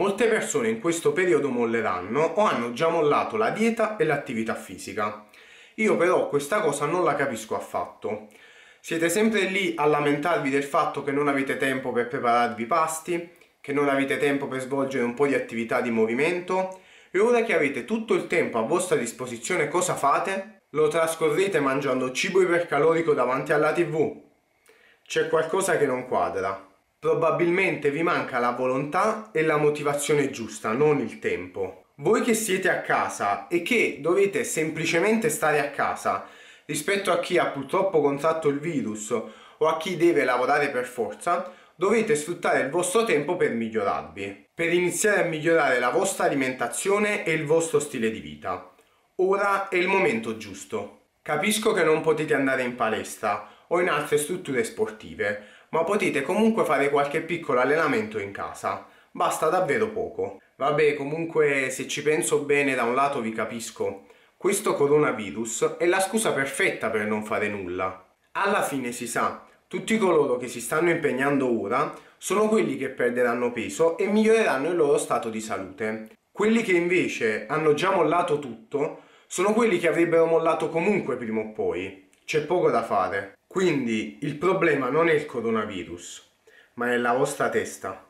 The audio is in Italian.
Molte persone in questo periodo molleranno o hanno già mollato la dieta e l'attività fisica. Io però questa cosa non la capisco affatto. Siete sempre lì a lamentarvi del fatto che non avete tempo per prepararvi pasti, che non avete tempo per svolgere un po' di attività di movimento e ora che avete tutto il tempo a vostra disposizione cosa fate? Lo trascorrete mangiando cibo ipercalorico davanti alla tv. C'è qualcosa che non quadra. Probabilmente vi manca la volontà e la motivazione giusta, non il tempo. Voi che siete a casa e che dovete semplicemente stare a casa rispetto a chi ha purtroppo contratto il virus o a chi deve lavorare per forza, dovete sfruttare il vostro tempo per migliorarvi, per iniziare a migliorare la vostra alimentazione e il vostro stile di vita. Ora è il momento giusto. Capisco che non potete andare in palestra o in altre strutture sportive, ma potete comunque fare qualche piccolo allenamento in casa. Basta davvero poco. Vabbè, comunque se ci penso bene da un lato vi capisco. Questo coronavirus è la scusa perfetta per non fare nulla. Alla fine si sa, tutti coloro che si stanno impegnando ora sono quelli che perderanno peso e miglioreranno il loro stato di salute. Quelli che invece hanno già mollato tutto sono quelli che avrebbero mollato comunque prima o poi. C'è poco da fare. Quindi il problema non è il coronavirus, ma è la vostra testa.